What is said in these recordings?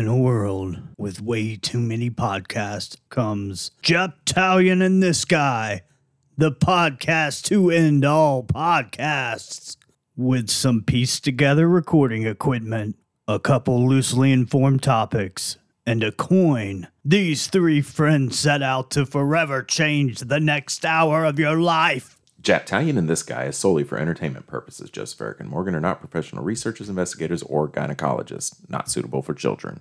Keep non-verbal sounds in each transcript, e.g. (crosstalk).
In a world with way too many podcasts comes Japtalion and this guy, the podcast to end all podcasts. With some pieced together recording equipment, a couple loosely informed topics, and a coin, these three friends set out to forever change the next hour of your life. Japtalion and this guy is solely for entertainment purposes. Joseph Eric and Morgan are not professional researchers, investigators, or gynecologists. Not suitable for children.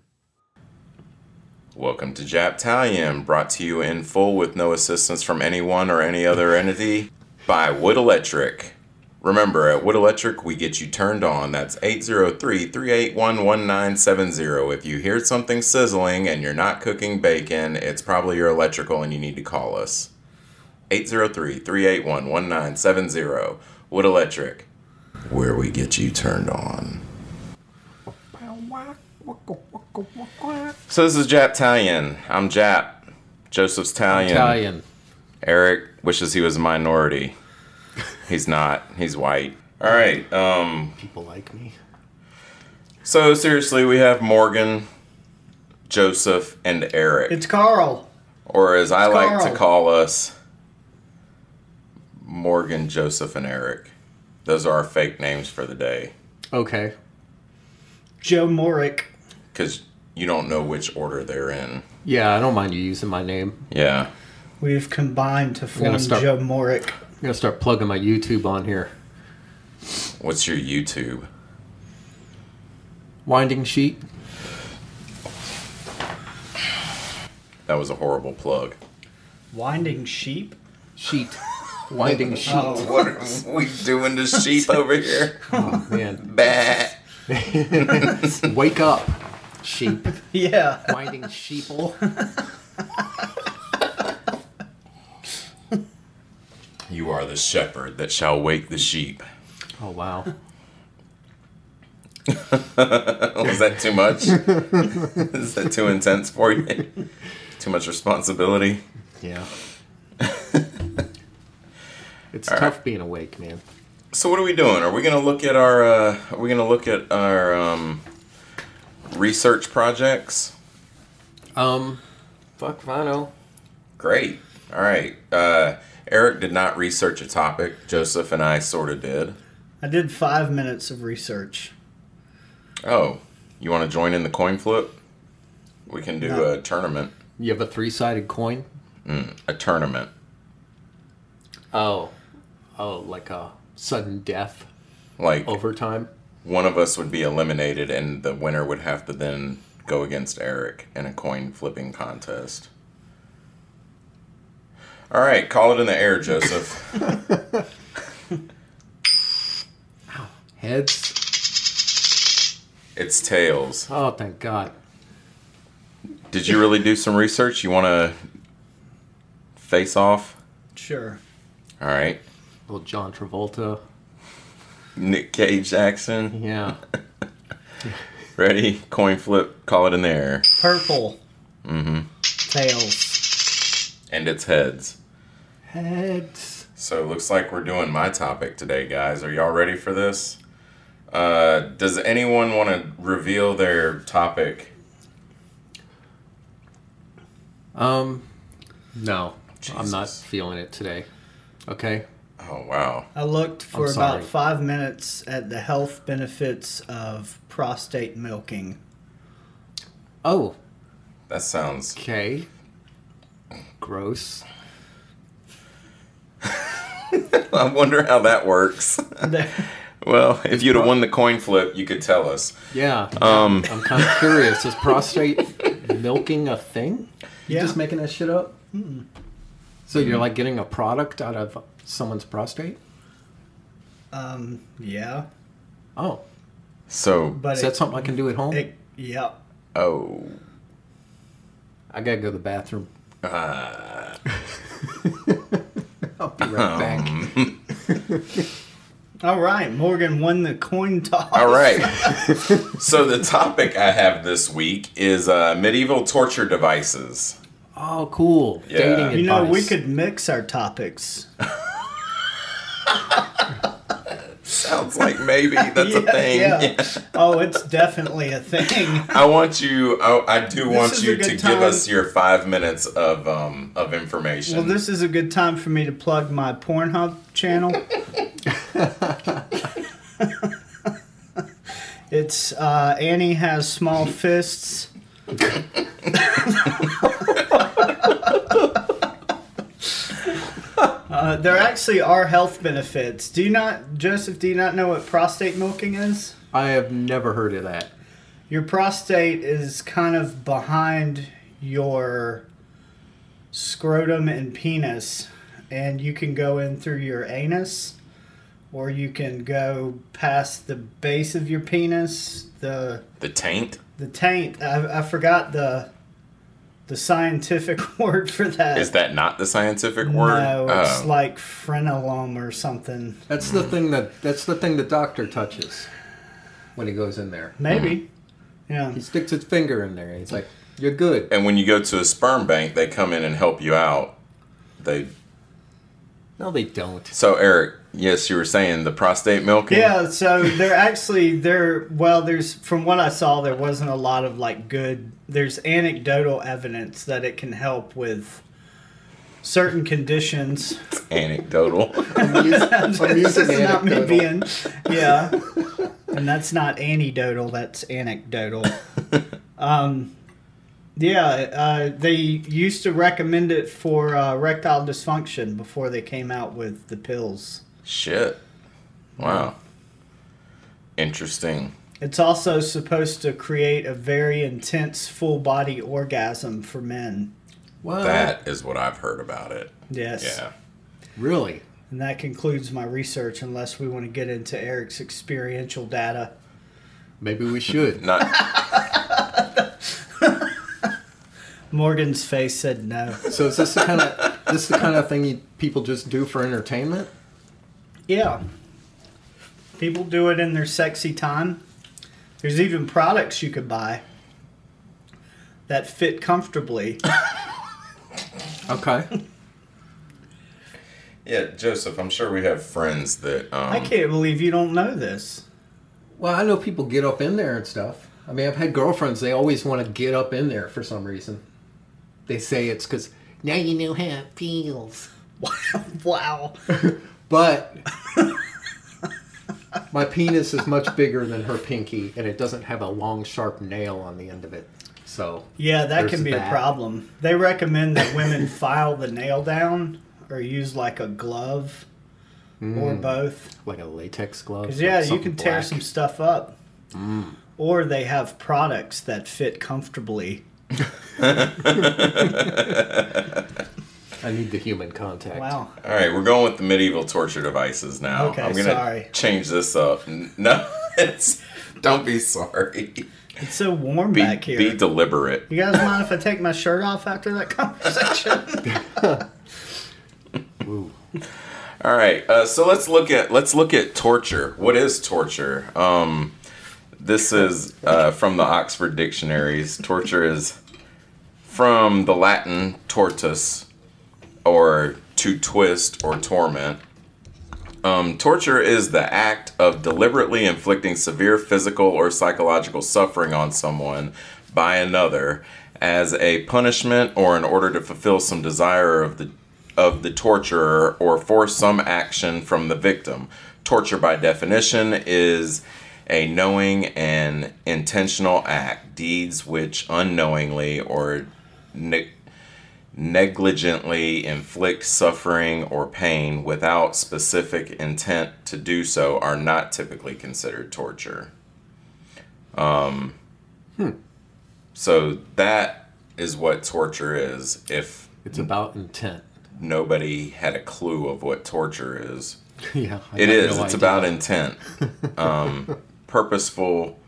Welcome to Japtalion, brought to you in full with no assistance from anyone or any other entity by Wood Electric. Remember, at Wood Electric, we get you turned on. That's 803 381 1970. If you hear something sizzling and you're not cooking bacon, it's probably your electrical and you need to call us. 803 381 1970. Wood Electric, where we get you turned on. So this is Jap Talion. I'm Jap. Joseph's Talion. Italian. Eric wishes he was a minority. He's not. He's white. All right. Um. People like me. So seriously, we have Morgan, Joseph, and Eric, It's Carl. or as I like to call us, Morgan, Joseph, and Eric. Those are our fake names for the day Okay. Joe Morick. Because you don't know which order they're in. Yeah, I don't mind you using my name. Yeah. We've combined to form start- Joe Morick. I'm gonna start plugging my YouTube on here. What's your YouTube? Winding sheet. That was a horrible plug. Winding Sheep. Sheet. (laughs) Winding oh, sheet. Oh. What are we doing to sheep over here? Oh, man. Bah. (laughs) Wake up, sheep. (laughs) Yeah. Winding sheeple. (laughs) You are the shepherd that shall wake the sheep. Oh wow. (laughs) Was that too much? Is that too intense for you? Too much responsibility? Yeah. It's tough being awake, man. So what are we doing? Are we gonna look at our uh, are we gonna look at our um, research projects? Um, fuck, if I know. Great. All right. Uh, Eric did not research a topic. Joseph and I sort of did. I did five minutes of research. Oh, you want to join in the coin flip? We can do No. a tournament. You have a three-sided coin. A tournament. Oh, oh, like a sudden death Like overtime. One of us would be eliminated, and the winner would have to then go against Eric in a coin flipping contest. All right, call it in the air, Joseph. (laughs) Heads. it's tails. Oh, thank God. Did you really do some research? You want to face off? Sure. All right, Little John Travolta. Nick Cage Jackson. Yeah. (laughs) Ready? Coin flip. Call it in the air. Purple. Mm-hmm. Tails. And it's heads. Heads. So it looks like we're doing my topic today, guys. Are y'all ready for this? Uh, does anyone want to reveal their topic? Um, no, Jesus. I'm not feeling it today. Okay. Oh wow. I looked for about five minutes at the health benefits of prostate milking. Oh, That sounds. okay. Gross. (laughs) I wonder how that works. (laughs) Well, if you'd have won the coin flip, you could tell us. Yeah. Um, I'm kind of curious. Is prostate (laughs) milking a thing? You Yeah. just making that shit up? So you're like getting a product out of someone's prostate? um, yeah. Oh, So, But is it, that something I can do at home? it, yeah. oh, I gotta go to the bathroom. uh, (laughs) I'll be right back. Um, (laughs) All right. Morgan won the coin toss. all right. (laughs) so the topic I have this week is uh, medieval torture devices. Oh, cool. Yeah. Dating You know, we advice. could mix our topics. sounds like maybe that's a (laughs) thing. Yeah. Oh, it's definitely a thing. (laughs) I want you. I, I do want is a you good to give time. us your five minutes of um of information. Well, this is a good time for me to plug my Pornhub channel. (laughs) it's uh, Annie has small fists. Uh, there actually are health benefits. Do you not, Joseph? Do you not know what prostate milking is? I have never heard of that. Your prostate is kind of behind your scrotum and penis, and you can go in through your anus, or you can go past the base of your penis, the the taint. the taint. I, I forgot the the scientific (laughs) word for that. Is that not the scientific word? No, it's Oh. like frenulum or something. That's the thing that that's the thing the doctor touches when he goes in there. Maybe. Mm-hmm. Yeah. He sticks his finger in there. and He's like, "You're good." and when you go to a sperm bank, they come in and help you out. They No, they don't. so Eric. Yes, you were saying the prostate milking. Yeah, so they're actually there. Well, there's from what I saw, there wasn't a lot of like good. There's anecdotal evidence that it can help with certain conditions. Anecdotal. (laughs) (laughs) this Amusing is not me anecdotal. being, yeah, and that's not anecdotal. That's anecdotal. (laughs) Um, yeah, uh, they used to recommend it for uh, erectile dysfunction before they came out with the pills. Shit. Wow. Interesting. It's also supposed to create a very intense full body orgasm for men. What? That is what I've heard about it. Yes. Yeah. Really? And that concludes my research, unless we want to get into Eric's experiential data. Maybe we should. (laughs) Not Morgan's face said no. so is this the kind of this the kind of thing you, people just do for entertainment? Yeah. People do it in their sexy time. There's even products you could buy that fit comfortably. (laughs) Okay. Yeah, Joseph, I'm sure we have friends that um I can't believe you don't know this. Well, I know people get up in there and stuff. I mean, I've had girlfriends. They always want to get up in there for some reason. They say it's because now you know how it feels. (laughs) wow. (laughs) But my penis is much bigger than her pinky, and it doesn't have a long, sharp nail on the end of it. So Yeah, that can be a problem. They recommend that women file the nail down or use like a glove or mm. both. like a latex glove. Because like yeah, you something can tear some stuff up. Mm. Or they have products that fit comfortably. (laughs) (laughs) I need the human contact. Wow. All right, we're going with the medieval torture devices now. Okay, I'm gonna sorry. change this up. No, (laughs) it's don't be sorry. It's so warm Be, back here. be deliberate. you guys mind if I take my shirt off after that (laughs) conversation? (laughs) Ooh. All right, uh, so let's look at let's look at torture. What is torture? Um, this is uh, from the Oxford dictionaries. Torture is from the Latin tortus, or to twist or torment. Um, torture is the act of deliberately inflicting severe physical or psychological suffering on someone by another as a punishment or in order to fulfill some desire of the of the torturer or force some action from the victim. Torture by definition is a knowing and intentional act, deeds which unknowingly or ne- negligently inflict suffering or pain without specific intent to do so are not typically considered torture. Um, So that is what torture is. If It's about intent. nobody had a clue of what torture is, (laughs) yeah. I it is. no it's idea. about intent, (laughs) um, purposeful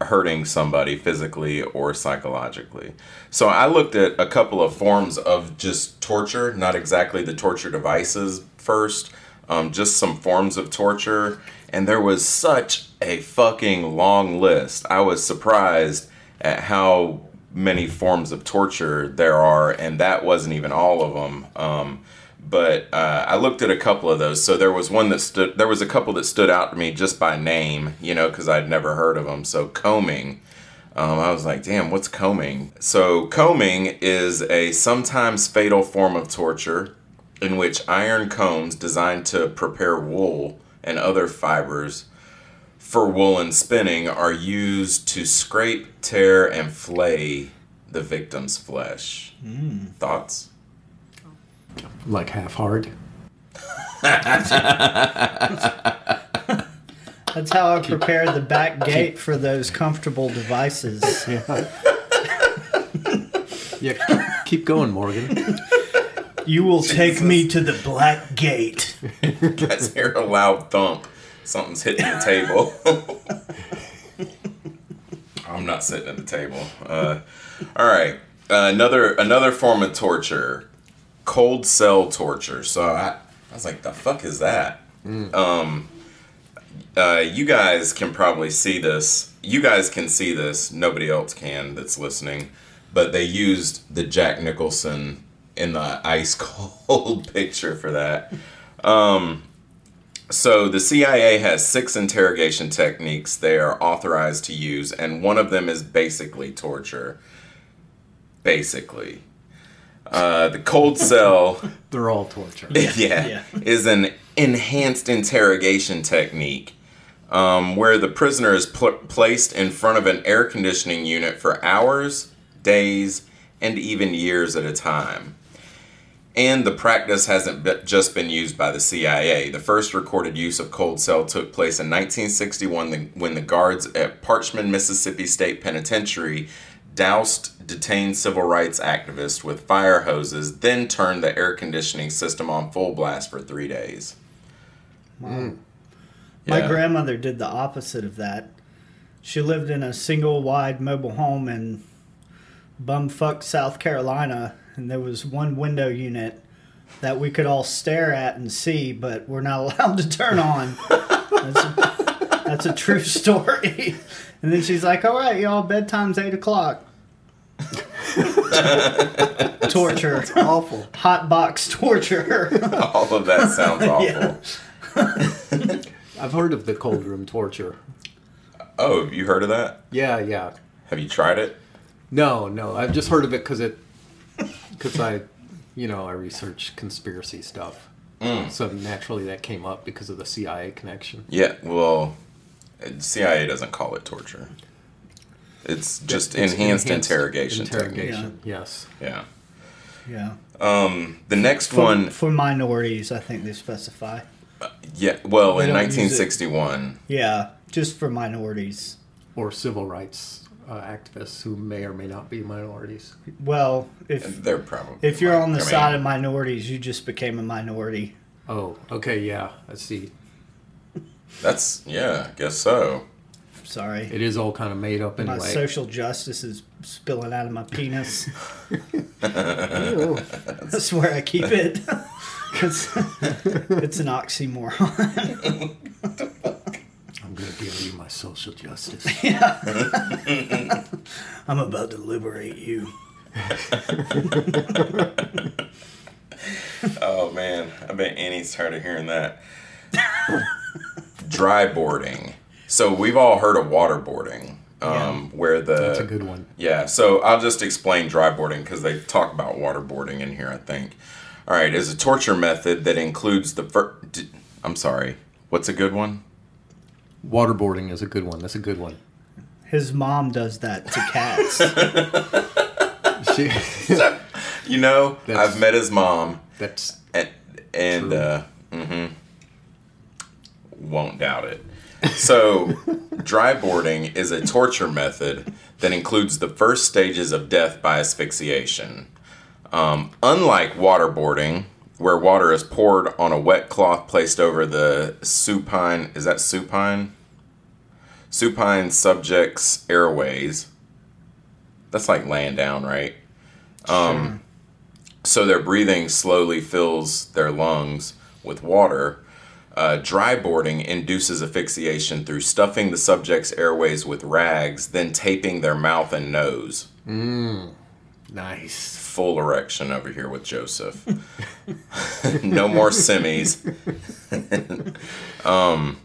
hurting somebody physically or psychologically. So I looked at a couple of forms of just torture, not exactly the torture devices first, um, just some forms of torture, and there was such a fucking long list. I was surprised at how many forms of torture there are, and that wasn't even all of them. Um, but uh, I looked at a couple of those. So there was one that stood. There was a couple that stood out to me just by name, you know, because I'd never heard of them. So combing. Um, I was like, damn, what's combing? So, combing is a sometimes fatal form of torture in which iron combs designed to prepare wool and other fibers for woolen spinning are used to scrape, tear, and flay the victim's flesh. Thoughts? Like half hard. That's how I prepared the back gate for those comfortable devices. Yeah, yeah, keep going, Morgan. You will take me to the black gate. guys hear a loud thump. Something's hitting the table. I'm not sitting at the table. Uh, all right, uh, another another form of torture, cold cell torture. So I, I was like, the fuck is that? Um, uh, you guys can probably see this. You guys can see this. Nobody else can that's listening. But they used the Jack Nicholson in the ice (laughs) cold picture for that. Um, so the CIA has six interrogation techniques they are authorized to use, and one of them is basically torture. Basically, uh, the cold cell, (laughs) They're all torture. (laughs) yeah, Yeah. is an enhanced interrogation technique um, where the prisoner is pl- placed in front of an air conditioning unit for hours, days, and even years at a time. And the practice hasn't be- just been used by the CIA. The first recorded use of cold cell took place in 1961 the- when the guards at Parchman, Mississippi State Penitentiary doused detained civil rights activists with fire hoses, then turned the air conditioning system on full blast for three days. Hmm. My Yeah. grandmother did the opposite of that. She lived in a single wide mobile home in bumfuck South Carolina, and there was one window unit that we could all stare at and see, but we're not (laughs) allowed to turn on. That's a, that's a true (laughs) story. And then she's like, "All right, y'all, bedtime's eight o'clock." (laughs) torture, It's Awful. hot box torture. (laughs) All of that sounds (laughs) awful. Yeah. I've heard of the cold room torture. Oh, have you heard of that? Yeah, yeah. Have you tried it? No, no. I've just heard of it because it, because I, you know, I research conspiracy stuff. Mm. So naturally that came up because of the CIA connection. Yeah, well, CIA doesn't call it torture. It's just It's enhanced, interrogation. technique. Interrogation. Yes. Yeah. yeah. Um, the next For, one, for minorities, I think they specify. yeah, well, They in don't use it. 1961, Yeah, just for minorities. Or civil rights uh, activists who may or may not be minorities. Well, if they're probably. if you're on the I mean, side of minorities, you just became a minority. Oh, okay, yeah. I see. That's yeah, I guess so. Sorry. It is all kind of made up anyway. My social justice is spilling out of my penis. (laughs) That's where I keep it. (laughs) 'Cause it's an oxymoron. I'm going to give you my social justice. (laughs) Yeah. I'm about to liberate you. Oh man, I bet Annie's tired of hearing that. Dry boarding. So we've all heard of waterboarding, um, where the That's a good one. Yeah, so I'll just explain dry boarding because they talk about waterboarding in here, I think. All right, is a torture method that includes the first. I'm sorry, what's a good one? Waterboarding is a good one. That's a good one. His mom does that to cats. (laughs) She, (laughs) You know, That's- I've met his mom, that's and, and True. uh, hmm won't doubt it. So, dry boarding is a torture method that includes the first stages of death by asphyxiation. Um, unlike waterboarding, where water is poured on a wet cloth placed over the supine, is that supine? Supine subject's airways. That's like laying down, right? Um, so their breathing slowly fills their lungs with water. Uh, dry boarding induces asphyxiation through stuffing the subject's airways with rags, then taping their mouth and nose. Nice. Full erection over here with Joseph. (laughs) no more semis. (laughs) um,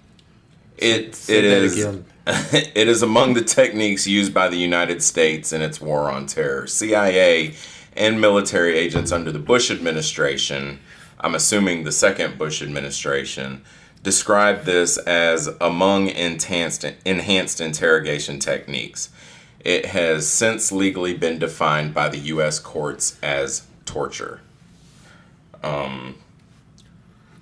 it Say it is (laughs) it is among the techniques used by the United States in its war on terror. CIA and military agents under the Bush administration, I'm assuming the second Bush administration, described this as among enhanced, enhanced interrogation techniques. It has since legally been defined by the U.S. courts as torture. Um,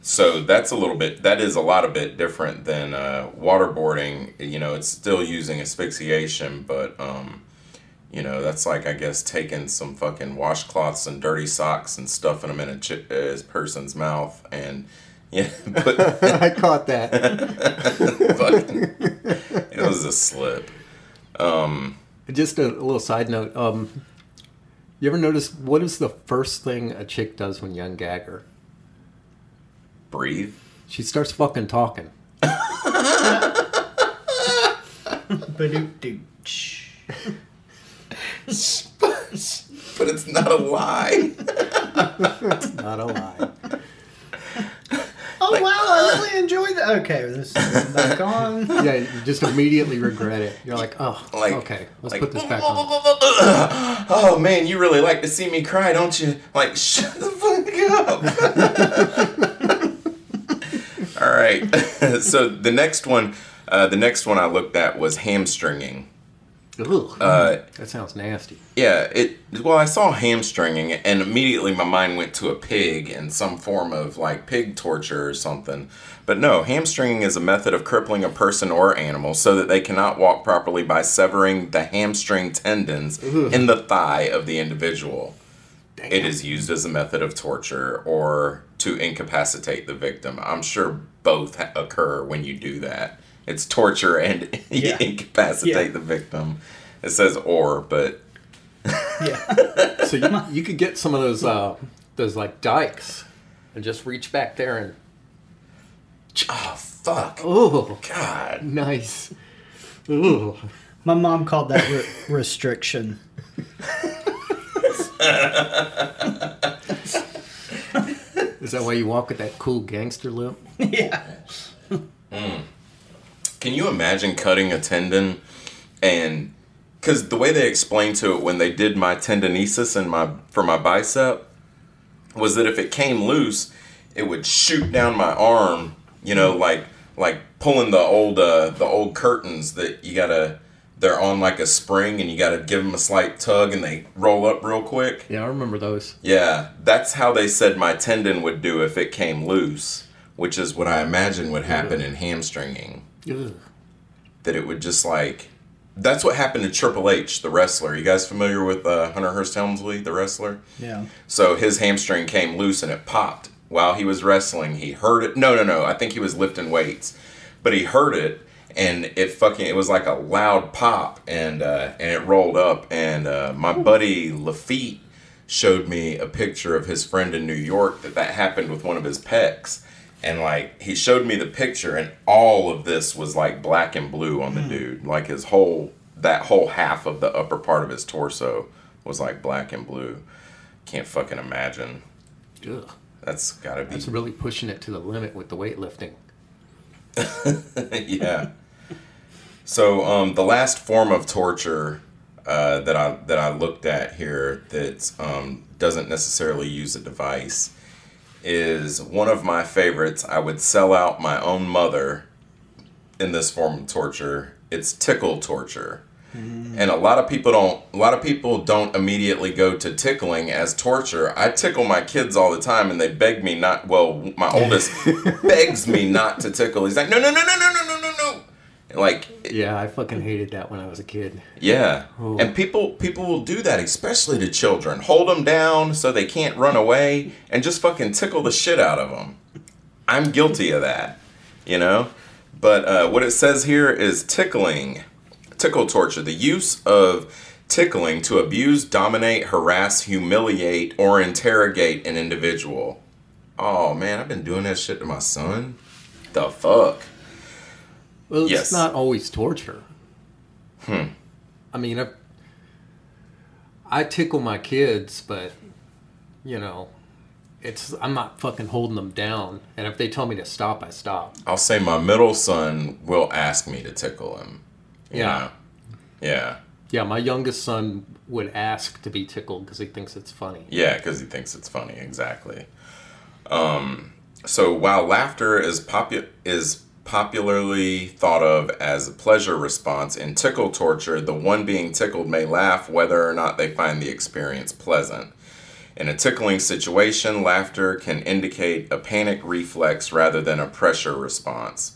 so that's a little bit, that is a lot of bit different than uh, waterboarding. You know, it's still using asphyxiation, but, um, you know, that's like, I guess, taking some fucking washcloths and dirty socks and stuffing them in a, chi- a person's mouth and, (laughs) yeah, but (laughs) I caught that. (laughs) fucking, it was a slip. Just a little side note. Um, you ever notice what is the first thing a chick does when you ungag her? Breathe. She starts fucking talking. Ba-doop-dooch. But it's not a lie. It's (laughs) not a lie. Oh wow, I really enjoyed that. Okay, this is back on. (laughs) Yeah, you just immediately regret it. You're like, oh, Like, okay, let's like, put this back on. (laughs) Oh man, you really like to see me cry, don't you? Like, shut the fuck up. All right. so the next one, uh, the next one I looked at was hamstringing. Ugh, Uh, that sounds nasty. Yeah, it. Well, I saw hamstringing, and immediately my mind went to a pig and some form of like pig torture or something. But no, hamstringing is a method of crippling a person or animal so that they cannot walk properly by severing the hamstring tendons in the thigh of the individual. It is used as a method of torture or to incapacitate the victim. I'm sure both ha- occur when you do that. It's torture and (laughs) Yeah. incapacitate Yeah. the victim. It says or, but Yeah. (laughs) So you, you could get some of those uh, those like dikes and just reach back there and oh fuck, oh, God. nice. Ooh. (laughs) My mom called that re- restriction. Is that why you walk with that cool gangster lip? yeah. Can you imagine cutting a tendon and because the way they explained to it when they did my tendonesis and my for my bicep was that if it came loose, it would shoot down my arm. You know, like like pulling the old uh, the old curtains that you gotta they're on like a spring and you gotta give them a slight tug and they roll up real quick. Yeah, I remember those. Yeah, that's how they said my tendon would do if it came loose, which is what I imagine would happen in hamstringing. Ugh. That it would just like. That's what happened to Triple H, the wrestler. You guys familiar with uh, Hunter Hearst Helmsley, the wrestler? Yeah. So his hamstring came loose and it popped while he was wrestling. He heard it. No, no, no. I think he was lifting weights, but he heard it and it fucking. It was like a loud pop and uh, and it rolled up. And uh, my buddy Lafitte showed me a picture of his friend in New York that that happened with one of his pecs. And like he showed me the picture, and all of this was like black and blue on the dude. Like his whole that whole half of the upper part of his torso was like black and blue. Can't fucking imagine. Ugh. That's gotta be That's really pushing it to the limit with the weightlifting. (laughs) yeah. So um, the last form of torture uh, that I that I looked at here that um, doesn't necessarily use a device is one of my favorites. I would sell out my own mother in this form of torture. It's tickle torture. Mm-hmm. And a lot of people don't a lot of people don't immediately go to tickling as torture. I tickle my kids all the time and they beg me not well, my oldest (laughs) begs me not to tickle. He's like, "No, no, no, no, no, no, no, no, no." And like Yeah, I fucking hated that when I was a kid. yeah. Oh. And people people will do that especially to children. Hold them down so they can't run away and just fucking tickle the shit out of them. I'm guilty of that, you know? But uh, what it says here is tickling, tickle torture, the use of tickling to abuse, dominate, harass, humiliate, or interrogate an individual. Oh man, I've been doing that shit to my son. The fuck? Well, it's Yes. not always torture. Hmm. I mean, I've, I tickle my kids, but you know, it's I'm not fucking holding them down. And if they tell me to stop, I stop. I'll say my middle son will ask me to tickle him. Yeah. know? Yeah. Yeah, my youngest son would ask to be tickled because he thinks it's funny. Yeah, because he thinks it's funny. Exactly. Um, so while laughter is popu- is popularly thought of as a pleasure response in tickle torture, the one being tickled may laugh whether or not they find the experience pleasant. In a tickling situation, laughter can indicate a panic reflex rather than a pressure response.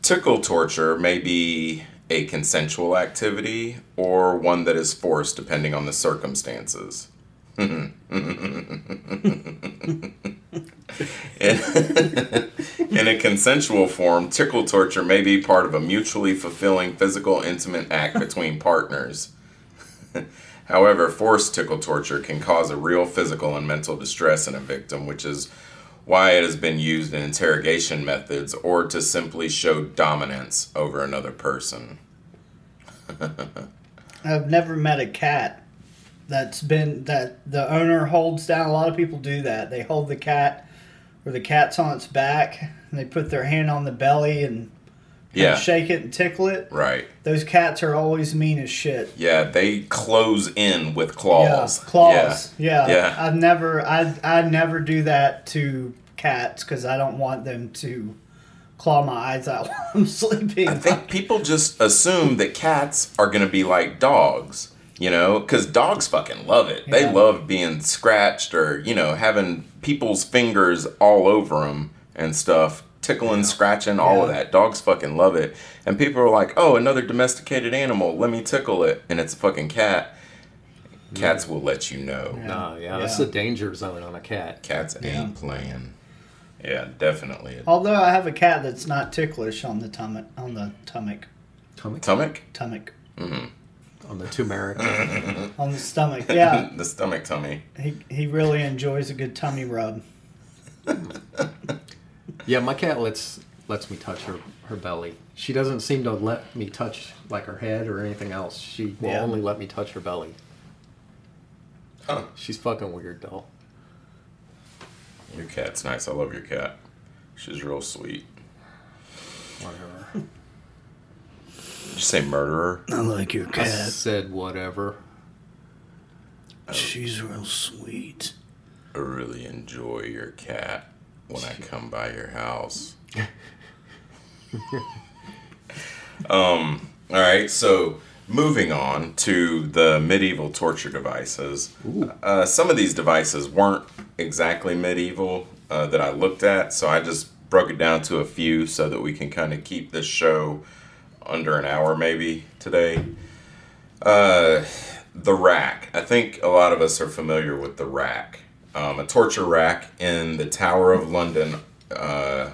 Tickle torture may be a consensual activity or one that is forced depending on the circumstances. In, a consensual form, tickle torture may be part of a mutually fulfilling physical intimate act between partners. However, forced tickle torture can cause a real physical and mental distress in a victim, which is why it has been used in interrogation methods or to simply show dominance over another person. I've never met a cat that's been that the owner holds down. A lot of people do that. They hold the cat or the cat's on its back and they put their hand on the belly and Yeah, shake it and tickle it. right. Those cats are always mean as shit. Yeah, they close in with claws. Yeah, claws. Yeah. Yeah. I've never I I never do that to cats because I don't want them to claw my eyes out (laughs) while I'm sleeping. I think people just assume that cats are going to be like dogs, you know, because dogs fucking love it. They love being scratched or, you know, having people's fingers all over them and stuff, tickling, scratching, all of that. Dogs fucking love it. And people are like, oh, another domesticated animal, let me tickle it. And it's a fucking cat. Cats will let you know. No, yeah, that's Yeah. the danger zone on a cat. Cats Yeah. ain't playing. Yeah, definitely. Although I have a cat that's not ticklish on the tummy on the tummy Tummy Stomach? Mm-hmm. stomach on the turmeric. (laughs) on the stomach. Yeah, (laughs) the stomach tummy. he he really enjoys a good tummy rub. (laughs) yeah, my cat lets lets me touch her her belly. She doesn't seem to let me touch like her head or anything else. She will Yeah. only let me touch her belly. Huh. She's fucking weird though. Your cat's nice. I love your cat. She's real sweet. Whatever. Did you say murderer? I like your I said whatever. She's real sweet. I really enjoy your cat when I come by your house. (laughs) um, all right, so moving on to the medieval torture devices. Uh, some of these devices weren't exactly medieval uh, that I looked at, so I just broke it down to a few so that we can kind of keep this show under an hour maybe today. Uh, the rack. I think a lot of us are familiar with the rack. Um, a torture rack in the Tower of London. Uh,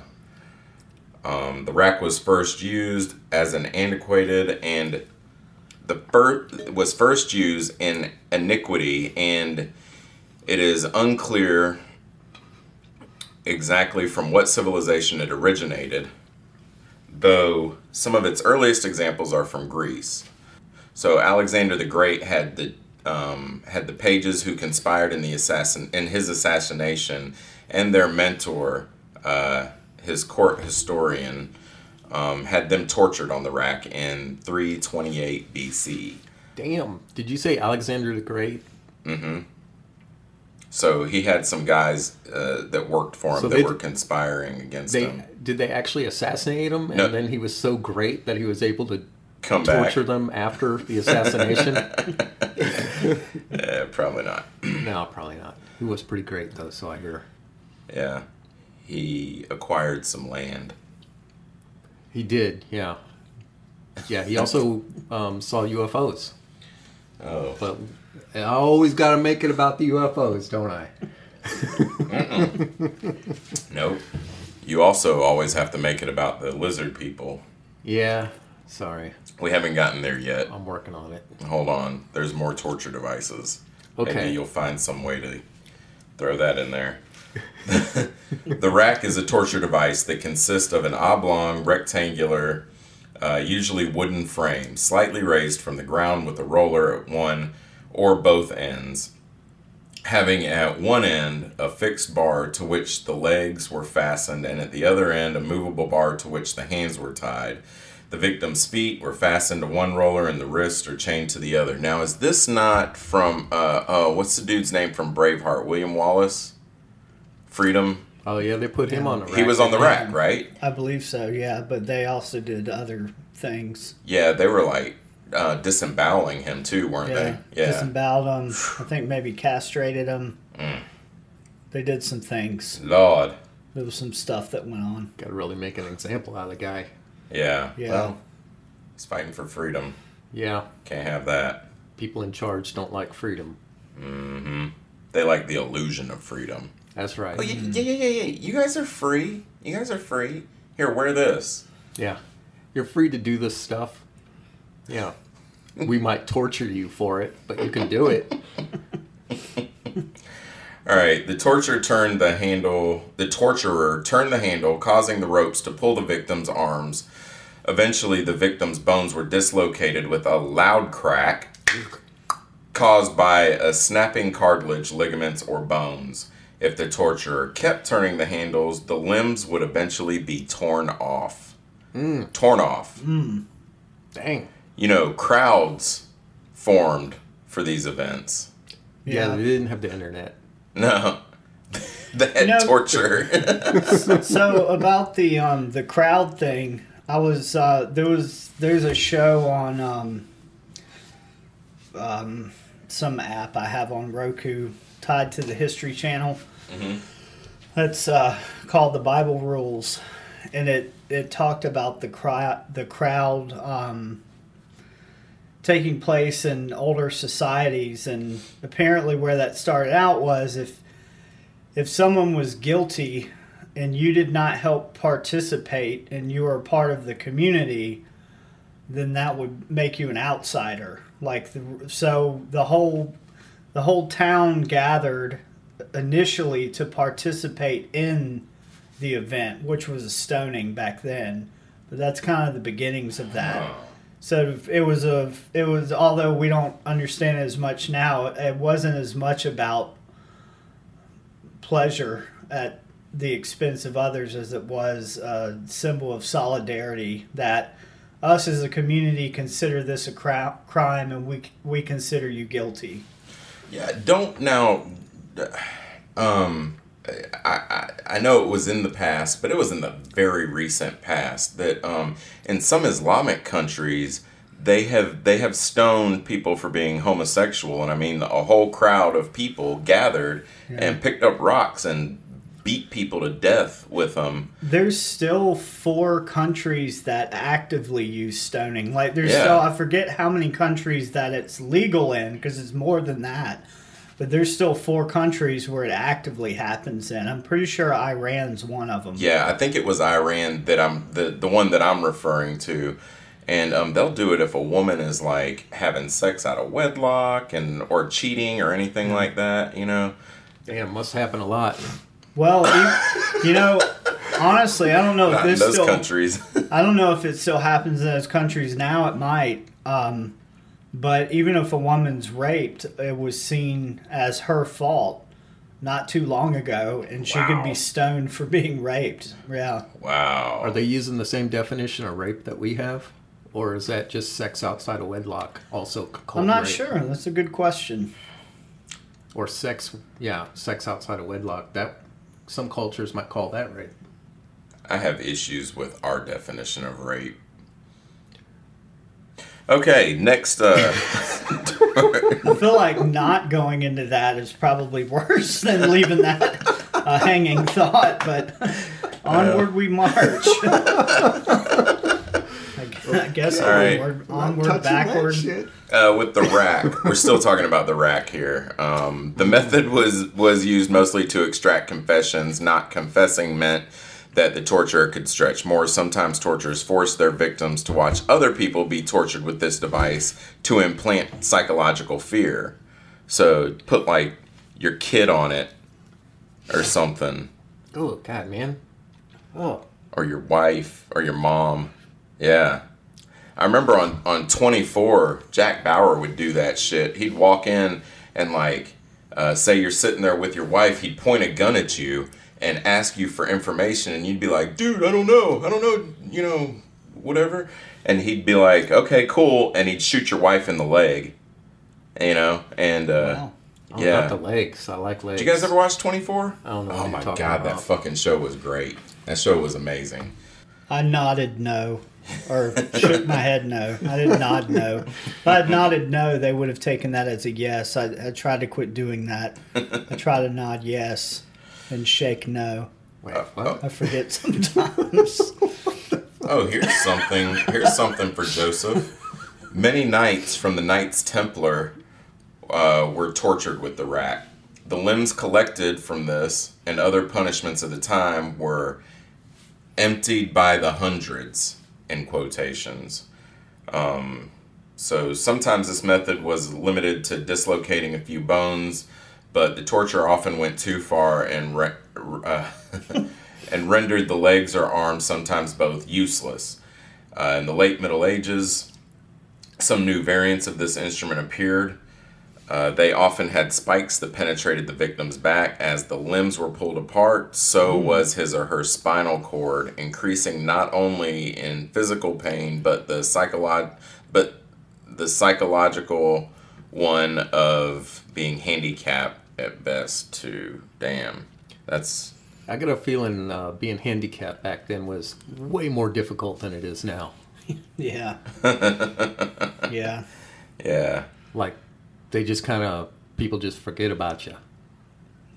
um, the rack was first used as an antiquated and the first was first used in iniquity, and it is unclear exactly from what civilization it originated. Though some of its earliest examples are from Greece. So Alexander the Great had the um, had the pages who conspired in the assassin in his assassination, and their mentor, uh, his court historian, um, had them tortured on the rack in 328 BC. Damn. Did you say Alexander the Great? Mm-hmm. So he had some guys uh, that worked for him So that were conspiring against They him. Did they actually assassinate him, and No. then he was so great that he was able to Come back. torture them after the assassination? (laughs) Eh, probably not. (clears throat) no, probably not. He was pretty great though, so I hear. Yeah, he acquired some land. He did, yeah. Yeah, he also um, saw UFOs. Oh, But I always got to make it about the UFOs, don't I? (laughs) nope. You also always have to make it about the lizard people. Yeah, sorry. We haven't gotten there yet. I'm working on it. Hold on. There's more torture devices. Okay. Maybe you'll find some way to throw that in there. (laughs) the rack is a torture device that consists of an oblong, rectangular, uh, usually wooden frame, slightly raised from the ground with a roller at one or both ends, having at one end a fixed bar to which the legs were fastened, and at the other end a movable bar to which the hands were tied. The victim's feet were fastened to one roller and the wrists are chained to the other. Now, is this not from, uh, uh, what's the dude's name from Braveheart? William Wallace? Freedom? Oh yeah, they put him on the rack. He was on the rack, right? I believe so, yeah. But they also did other things. Yeah, they were like uh, disemboweling him too, weren't Yeah, they? Yeah. disemboweled him. I think maybe castrated him. They did some things. Lord. There was some stuff that went on. Got to really make an example out of the guy. Yeah. Yeah. Well, he's fighting for freedom. Yeah, Can't have that. people in charge don't like freedom. Mm-hmm. They like the illusion of freedom. That's right. Oh, yeah, yeah, yeah, yeah, yeah. You guys are free. You guys are free. Here, wear this. Yeah. You're free to do this stuff. Yeah. We might torture you for it, but you can do it. (laughs) All right. The torturer turned the handle. The torturer turned the handle, causing the ropes to pull the victim's arms. Eventually, the victim's bones were dislocated with a loud crack caused by a snapping cartilage, ligaments, or bones. If the torturer kept turning the handles, the limbs would eventually be torn off. Hmm. Torn off. Hmm. Dang. You know, crowds formed for these events. Yeah, Yeah. they didn't have the internet. No. (laughs) they had No. torture. (laughs) so about the um the crowd thing, I was uh there was there's a show on um um some app I have on Roku tied to the History Channel. That's uh, called the Bible Rules, and it it talked about the crowd the crowd um, taking place in older societies, and apparently where that started out was if if someone was guilty and you did not help participate and you were part of the community, then that would make you an outsider. Like the, so the whole the whole town gathered initially to participate in the event, which was a stoning back then. But that's kind of the beginnings of that. So it was a it was although we don't understand as much now, it wasn't as much about pleasure at the expense of others as it was a symbol of solidarity that us as a community consider this a cri- crime and we we consider you guilty. Yeah, don't now. Um, I, I I know it was in the past, but it was in the very recent past that um, in some Islamic countries they have they have stoned people for being homosexual, and I mean a whole crowd of people gathered and picked up rocks and beat people to death with them. There's still four countries that actively use stoning. Like there's Yeah. still I forget how many countries that it's legal in because it's more than that. But there's still four countries where it actively happens in. I'm pretty sure Iran's one of them. Yeah, I think it was Iran that I'm the the one that I'm referring to, and um, they'll do it if a woman is like having sex out of wedlock and or cheating or anything like that. You know. Damn, must happen a lot. Well, you, you know, honestly, I don't know if Not in this those still. countries. I don't know if it still happens in those countries now. It might, um, but even if a woman's raped, it was seen as her fault not too long ago, and she could be stoned for (laughs) being raped. Yeah, wow. Are they using the same definition of rape that we have? Or is that just sex outside of wedlock also called I'm not rape? sure. That's a good question. Or sex, yeah, sex outside of wedlock. That some cultures might call that rape. I have issues with our definition of rape. Okay, next. Uh, I feel like not going into that is probably worse than leaving that a hanging thought. But onward we march. I I guess All right. onward, onward, backward. uh, with the rack, we're still talking about the rack here. Um, the method was was used mostly to extract confessions. Not confessing meant that the torturer could stretch more. Sometimes torturers force their victims to watch other people be tortured with this device to implant psychological fear. So put like your kid on it or something, Oh God, man. Oh, or your wife or your mom. Yeah. I remember on on 24, Jack Bauer would do that shit. He'd walk in and like uh, say you're sitting there with your wife, he'd point a gun at you and ask you for information, and you'd be like, "Dude, I don't know, I don't know, you know, whatever." And he'd be like, "Okay, cool," and he'd shoot your wife in the leg, you know, and uh, Wow. Oh, yeah. The legs. I like legs. Did you guys ever watch 24? I don't know what Oh you're my talking god, that fucking show was great. That show was amazing. I nodded no, or shook my head no. I didn't nod no. If I had nodded no, they would have taken that as a yes. I, I tried to quit doing that. I try to nod yes and shake no. Wait, what? I forget sometimes. (laughs) (laughs) Oh, here's something. Here's something for Joseph. Many knights from the Knights Templar uh, were tortured with the rack. The limbs collected from this and other punishments of the time were emptied by the hundreds, in quotations. Um, so sometimes this method was limited to dislocating a few bones, but the torture often went too far and re- uh, (laughs) and rendered the legs or arms sometimes both useless. Uh, in the late Middle Ages, some new variants of this instrument appeared. Uh, they often had spikes that penetrated the victim's back as the limbs were pulled apart. So was his or her spinal cord, increasing not only in physical pain but the psycholo- but the psychological one of being handicapped at best. to damn, that's I got a feeling uh, being handicapped back then was way more difficult than it is now. (laughs) yeah. (laughs) Yeah. yeah, Like, they just kind of people just forget about you.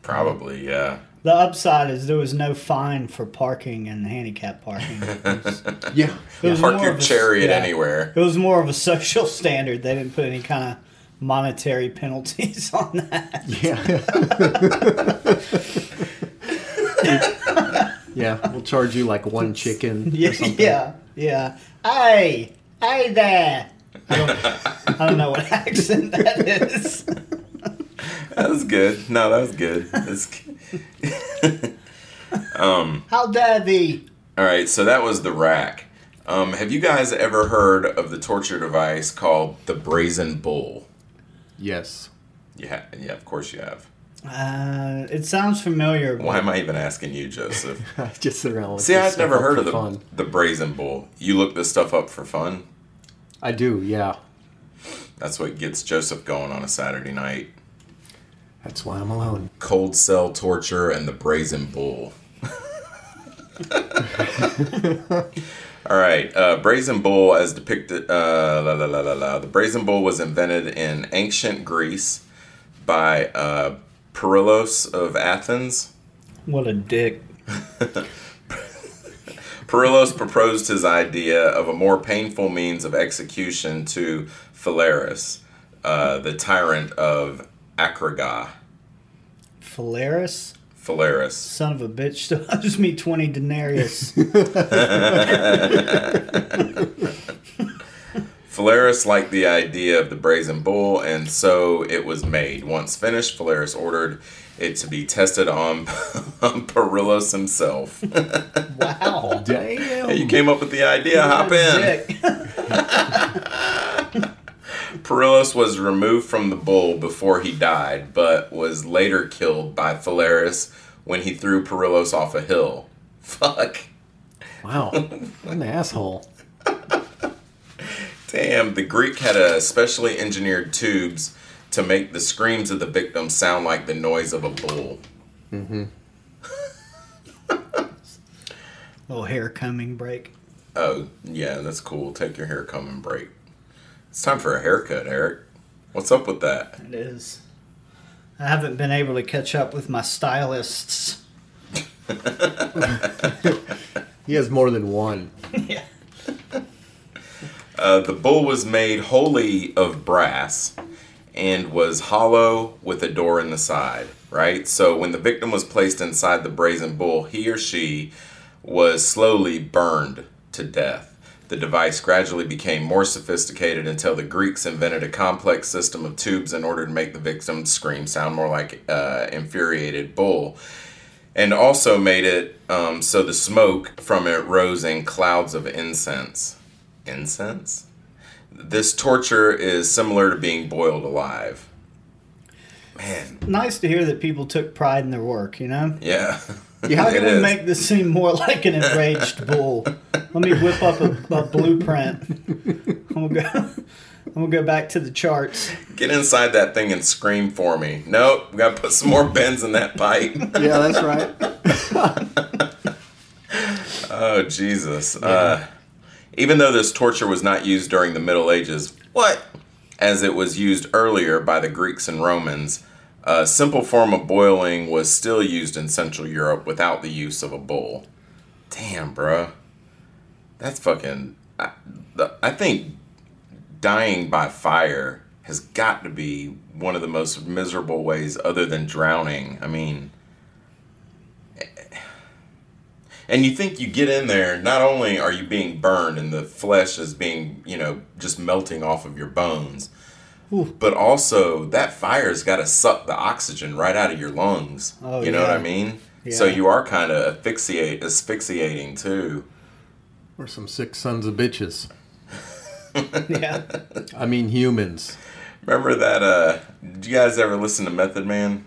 probably yeah. The upside is there was no fine for parking and handicap parking. (laughs) It was, Yeah. it was Park your of a- chariot yeah. anywhere. It was more of a social standard. They didn't put any kind of monetary penalties (laughs) on that. Yeah. (laughs) yeah. We'll charge you like one chicken. Yeah, Or something. yeah, yeah. Hey, hey there. I don't, I don't know what (laughs) accent that is. That was good. No, that was good. That's good. How dare thee? All right, so that was the rack. Um, have you guys ever heard of the torture device called the brazen bull? Yes. Yeah, yeah, of course you have. Uh, it sounds familiar. Why am I even asking you, Joseph? (laughs) Just sit around. With See, I've never heard of the fun. the brazen bull. You look this stuff up for fun. I do. Yeah. That's what gets Joseph going on a Saturday night. That's why I'm alone. Cold cell torture and the brazen bull. (laughs) (laughs) All right, uh, brazen bull as depicted. Uh, la, la, la, la, la. The brazen bull was invented in ancient Greece by uh, Perillos of Athens. What a dick. (laughs) Perillos proposed his idea of a more painful means of execution to Phalaris, uh, the tyrant of Acraga. Phalaris? Phalaris. Son of a bitch (laughs) still owes me 20 denarius. (laughs) Phalaris liked the idea of the brazen bull, and so it was made. Once finished, Phalaris ordered it to be tested on, (laughs) on Perillos himself. wow. Damn. you came up with the idea, hop in. Dick. Perillos was removed from the bull before he died, but was later killed by Phalaris when he threw Perillos off a hill. Fuck. Wow. (laughs) What an asshole. Damn, the Greek had a specially engineered tubes to make the screams of the victim sound like the noise of a bull. Mm-hmm. (laughs) Little hair combing break. Oh, yeah, that's cool. Take your hair coming break. It's time for a haircut, Eric. What's up with that? It is. I haven't been able to catch up with my stylists. He has more than one. yeah. Uh, the bull was made wholly of brass and was hollow with a door in the side, right? So when the victim was placed inside the brazen bull, he or she was slowly burned to death. The device gradually became more sophisticated until the Greeks invented a complex system of tubes in order to make the victim's scream sound more like uh, infuriated bull and also made it um, so the smoke from it rose in clouds of incense. incense. This torture is similar to being boiled alive. Man, Nice to hear that people took pride in their work, you know? yeah. (laughs) Yeah, (laughs) How It can we is. make this seem more like an enraged bull? Let me whip up a, a blueprint. I'm gonna go. I'm gonna go back to the charts. Get inside that thing and scream for me. Nope, we gotta put some more bends in that pipe. Yeah, that's right. (laughs) Oh Jesus! Uh, even though this torture was not used during the Middle Ages, what? As it was used earlier by the Greeks and Romans, a simple form of boiling was still used in Central Europe without the use of a bowl. Damn, bruh. That's fucking. I, I think dying by fire has got to be one of the most miserable ways, other than drowning. I mean. Eh. And you think you get in there, not only are you being burned and the flesh is being, you know, just melting off of your bones, but also that fire's got to suck the oxygen right out of your lungs. Oh, you know what. I mean? So you are kind of asphyxiate, asphyxiating too. We're some sick sons of bitches. (laughs) Yeah. I mean humans. Remember that? uh Did you guys ever listen to Method Man?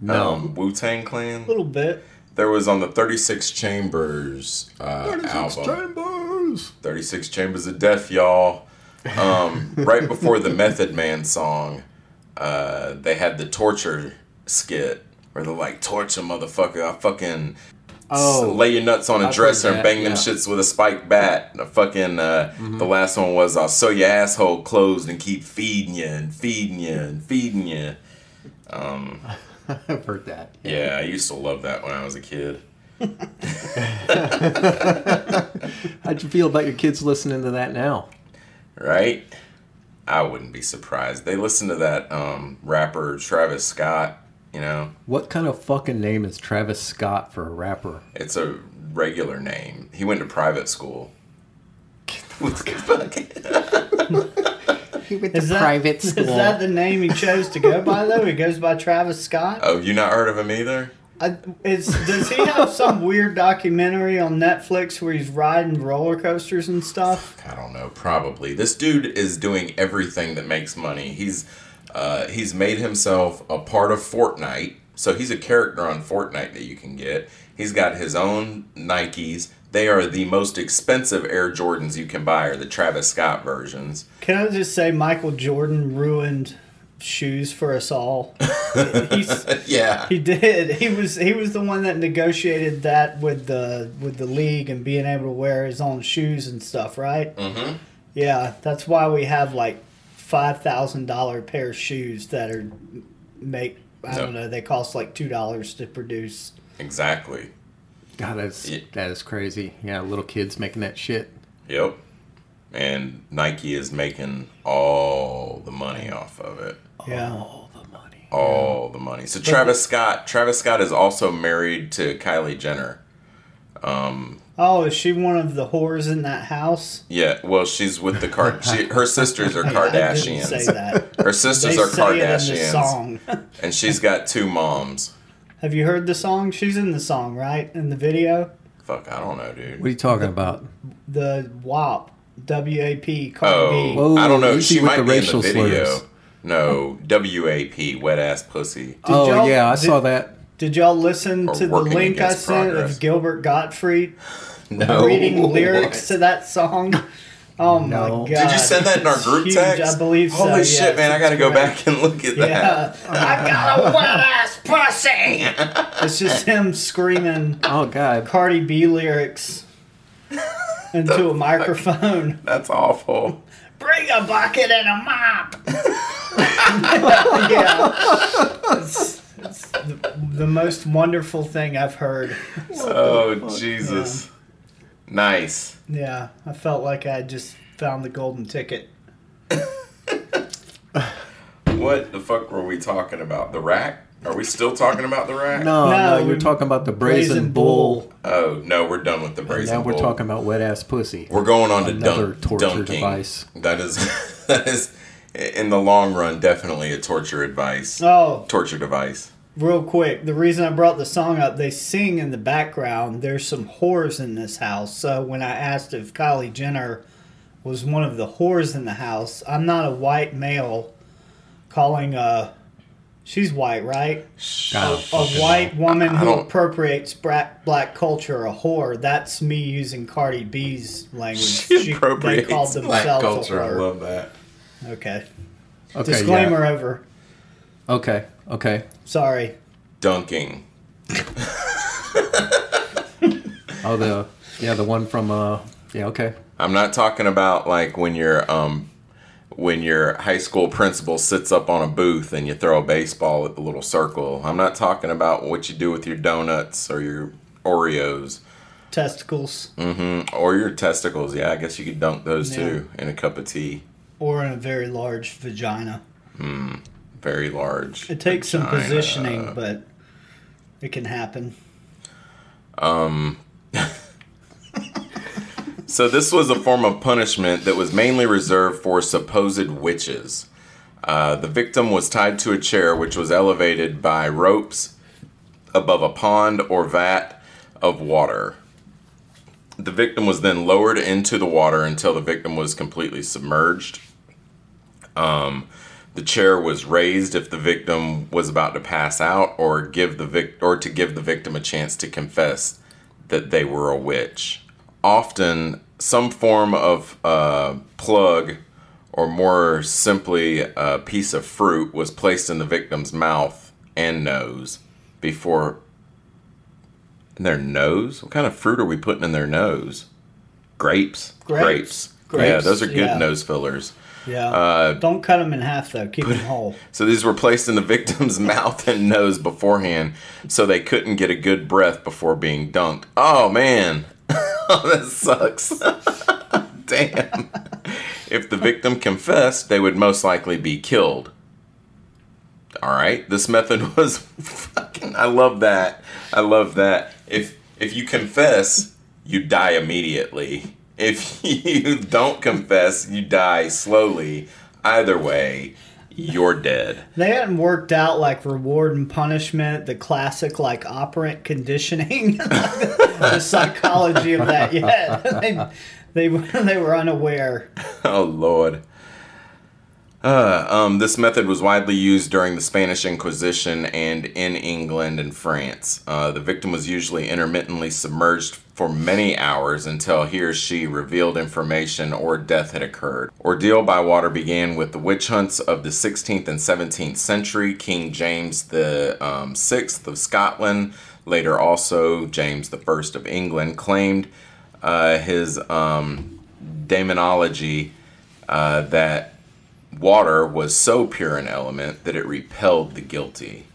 No. Um, Wu Tang Clan? A little bit. There was on the 36 Chambers uh, album. chambers. 36 Chambers of Death, y'all. Um, right before the Method Man song, uh, they had the torture skit where they're like, torture, motherfucker. I fucking Oh. lay your nuts on a I've dresser and bang them yeah. shits with a spiked bat. And a fucking, uh, the last one was, I'll sew your asshole closed and keep feeding you and feeding you and feeding you. (laughs) I've heard that. Yeah, I used to love that when I was a kid. (laughs) How'd you feel about your kids listening to that now? Right? I wouldn't be surprised. They listen to that um, rapper Travis Scott. You know, What kind of fucking name is Travis Scott for a rapper? it's a regular name. He went to private school. What the (laughs) fuck? (laughs) He went Is that the name he chose to go by though? He goes by Travis Scott. oh, you not heard of him either? I, is, does he have some weird documentary on Netflix where he's riding roller coasters and stuff? I don't know. Probably. This dude is doing everything that makes money. He's uh, he's made himself a part of Fortnite. So he's a character on Fortnite that you can get. He's got his own Nikes. They are the most expensive Air Jordans you can buy, are the Travis Scott versions. Can I just say Michael Jordan ruined shoes for us all? (laughs) He's, yeah. he did. He was he was the one that negotiated that with the with the league and being able to wear his own shoes and stuff, right? Mm-hmm. Yeah, that's why we have like five thousand dollar pair of shoes that are make I don't know they cost like two dollars to produce. Exactly. God, that's, Yeah. that is crazy. Yeah, little kids making that shit. Yep. And Nike is making all the money off of it. Yeah, All the money. all the money. So Travis Scott, Travis Scott is also married to Kylie Jenner. Um, oh, is she one of the whores in that house? Yeah, well, she's with the Card. she, her sisters are (laughs) I didn't Kardashians. say that. Her sisters they are say it in the Kardashians, song. (laughs) and she's got two moms. Have you heard the song? She's in the song, right? In the video, Fuck, I don't know, dude. What are you talking about? the WAP, W A P, Cardi Oh, B. Whoa, I don't know. easy She might the be in the racial video. slurs. No, W A P, wet ass pussy. oh, yeah, I did- saw that. Did y'all listen Or to the link I against sent progress. of Gilbert Gottfried (laughs) No, reading lyrics to that song? Oh my god! Did you send that in our group Huge, text? I believe so. Holy yes, shit, man! I got to go great. back and look at that. Yeah, (laughs) I got a wet ass pussy. It's just him screaming Oh, God. Cardi B lyrics (laughs) into a microphone. (laughs) That's awful. Bring a bucket and a mop. (laughs) yeah, it's, it's the, the most wonderful thing I've heard. Oh Jesus! Nice. Yeah, I felt like I just found the golden ticket. (laughs) What the fuck were we talking about? The rack? Are we still talking about the rack? No, No, no, you're talking about the brazen, bull. Oh no, we're done with the And brazen. now we're talking about wet ass pussy. We're going on to Another dunk, torture dunking. device. That is (laughs) that is in the long run definitely a torture advice. Oh, Torture device. real quick, the reason I brought the song up, they sing in the background. There's some whores in this house. So when I asked if Kylie Jenner was one of the whores in the house, I'm not a white male calling a. She's white, right? A, a white woman I who don't- appropriates black, black culture a whore. That's me using Cardi B's language. She appropriates they called black culture, a I whore. love that. Okay. Okay, Disclaimer over. Okay. Okay. Sorry. Dunking. Oh, the yeah, the one from uh, yeah. Okay. I'm not talking about like when you're um when your high school principal sits up on a booth and you throw a baseball at the little circle. I'm not talking about what you do with your donuts or your Oreos Testicles. Mm-hmm. or your testicles. Yeah, I guess you could dunk those Yeah. too in a cup of tea. Or in a very large vagina. Hmm. Very large. It takes some positioning, but it can happen. Um, So this was a form of punishment that was mainly reserved for supposed witches. Uh, the victim was tied to a chair which was elevated by ropes above a pond or vat of water. The victim was then lowered into the water until the victim was completely submerged. Um, the chair was raised if the victim was about to pass out, or give the vic- or to give the victim a chance to confess that they were a witch. Often, some form of uh, plug, or more simply, a piece of fruit, was placed in the victim's mouth and nose before. In their nose? What kind of fruit are we putting in their nose? Grapes. Grapes. Yeah, Grapes, those are good yeah. nose fillers. Yeah. Uh, Don't cut them in half, though. Keep them whole. (laughs) So these were placed in the victim's (laughs) mouth and nose beforehand, so they couldn't get a good breath before being dunked. Oh man, (laughs) oh, that sucks. (laughs) Damn. If the victim confessed, they would most likely be killed. All right, this method (laughs) was fucking. I love that. I love that. If if you confess, you die immediately. If you don't confess, you die slowly. Either way, you're dead. They hadn't worked out like reward and punishment, the classic like operant conditioning, (laughs) the psychology of that yet. (laughs) they, they were- they were unaware. Oh Lord. Uh, um, this method was widely used during the Spanish Inquisition and in England and France. Uh, the victim was usually intermittently submerged for many hours until he or she revealed information or death had occurred. Ordeal by water began with the witch hunts of the 16th and 17th century. King James the um, Sixth of Scotland, later also James the First of England, claimed uh, his um, demonology uh, that water was so pure an element that it repelled the guilty.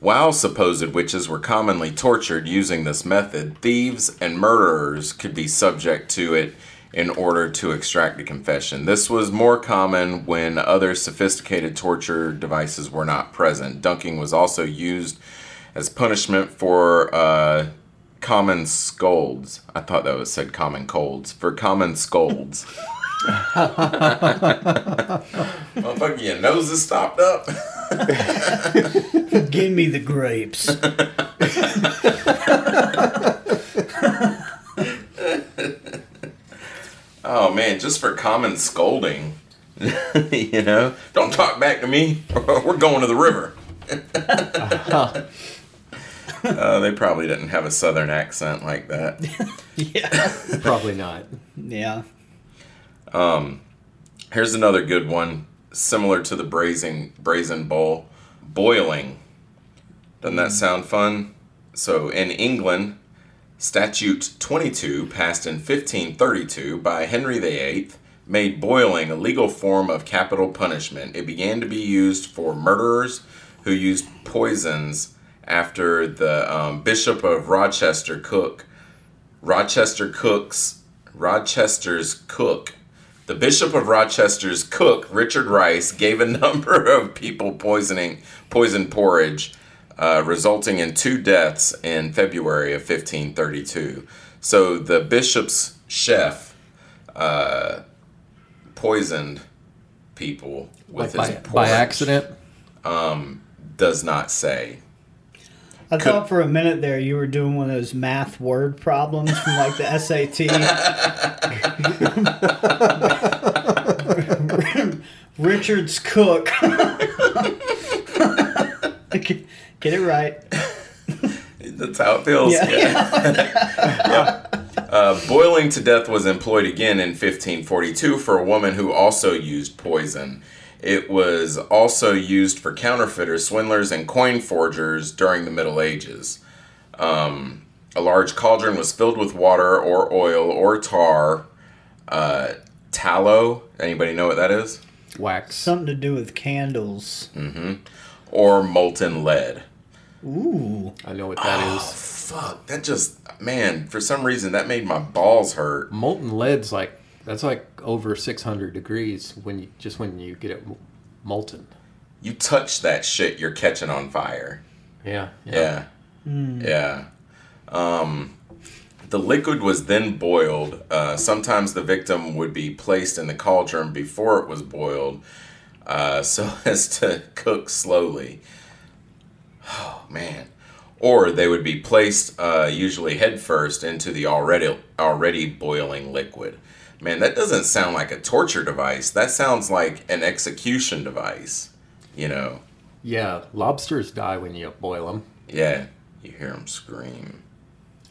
While supposed witches were commonly tortured using this method, thieves and murderers could be subject to it in order to extract a confession. This was more common when other sophisticated torture devices were not present. Dunking was also used as punishment for uh, common scolds. I thought that was said common colds. For common scolds. (laughs) Motherfucker, your nose is stopped up. (laughs) (laughs) Give me the grapes. (laughs) Oh man, just for common scolding. (laughs) you know? Don't talk back to me. We're going to the river. uh, they probably didn't have a southern accent like that. yeah. Probably not. Yeah. Um, here's another good one, similar to the brazen brazen bowl. Boiling. Doesn't that sound fun? So in England, Statute 22, passed in 1532 by Henry VIII, made boiling a legal form of capital punishment. It began to be used for murderers who used poisons after the um, Bishop of Rochester Cook, Rochester Cook's, Rochester's Cook, the Bishop of Rochester's cook, Richard Rice, gave a (laughs) number of people poisoning poison porridge, uh, resulting in two deaths in February of 1532. So the bishop's chef uh, poisoned people with Like his by, porridge. by accident. does not say. I Could- thought for a minute there you were doing one of those math word problems from like the SAT. (laughs) Richard's cook. Get it right. That's how it feels. Yeah. Yeah. (laughs) Uh, boiling to death was employed again in 1542 for a woman who also used poison. It was also used for counterfeiters, swindlers, and coin forgers during the Middle Ages. Um, a large cauldron was filled with water or oil or tar. Uh, tallow. Anybody know what that is? Wax. Something to do with candles. Mm-hmm. Or molten lead. Ooh. I know what that is. Fuck, that just man. For some reason, that made my balls hurt. Molten lead's like that's like over 600 degrees when you just when you get it molten. You touch that shit, you're catching on fire. Yeah. Yeah. Yeah. Um, the liquid was then boiled. Uh, sometimes the victim would be placed in the cauldron before it was boiled uh, so (laughs) as to cook slowly. Oh, man. Or they would be placed, uh, usually head first, into the already already boiling liquid. Man, that doesn't sound like a torture device. That sounds like an execution device. You know? Yeah. Lobsters die when you boil them. Yeah, you hear them scream.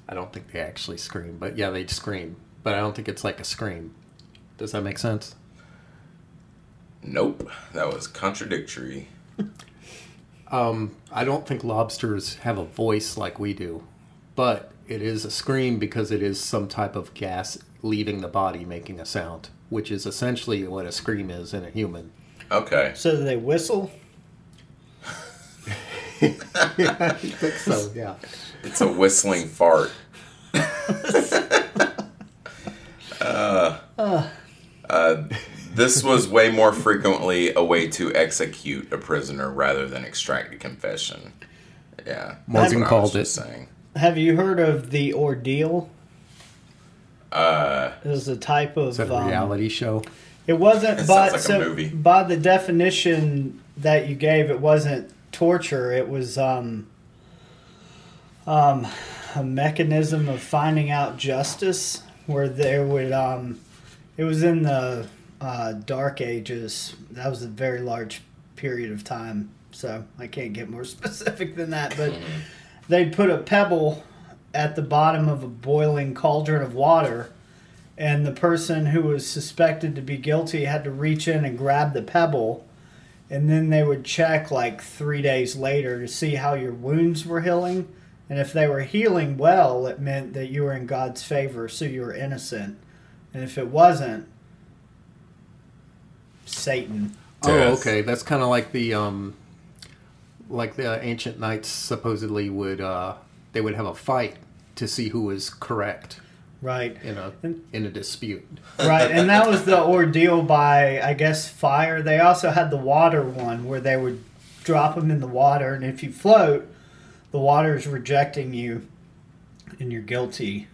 I don't think they actually scream, but yeah, they scream. But I don't think it's like a scream. Does that make sense? Nope, that was contradictory. (laughs) Um, I don't think lobsters have a voice like we do, but it is a scream because it is some type of gas leaving the body making a sound, which is essentially what a scream is in a human. Okay. So do they whistle? yeah, (laughs) I think so, yeah. It's a whistling fart. (laughs) uh, uh, this was way more frequently a way to execute a prisoner rather than extract a confession. Yeah. Morgan what called it. Saying. Have you heard of the ordeal? Uh, It was a type of Is that a um, reality show? It wasn't, It but sounds like a so movie. by the definition that you gave, it wasn't torture. It was um, um, a mechanism of finding out justice, where there would um, it was in the uh, Dark Ages. That was a very large period of time, so I can't get more (laughs) specific than that. But they'd put a pebble at the bottom of a boiling cauldron of water and the person who was suspected to be guilty had to reach in and grab the pebble and then they would check like three days later to see how your wounds were healing and if they were healing well it meant that you were in god's favor so you were innocent and if it wasn't satan Oh, okay. That's kind of like the um, like the ancient knights supposedly would uh, they would have a fight to see who was correct right in a in a dispute. right and that was (laughs) the ordeal by i guess fire they also had the water one where they would drop them in the water and if you float the water is rejecting you and you're guilty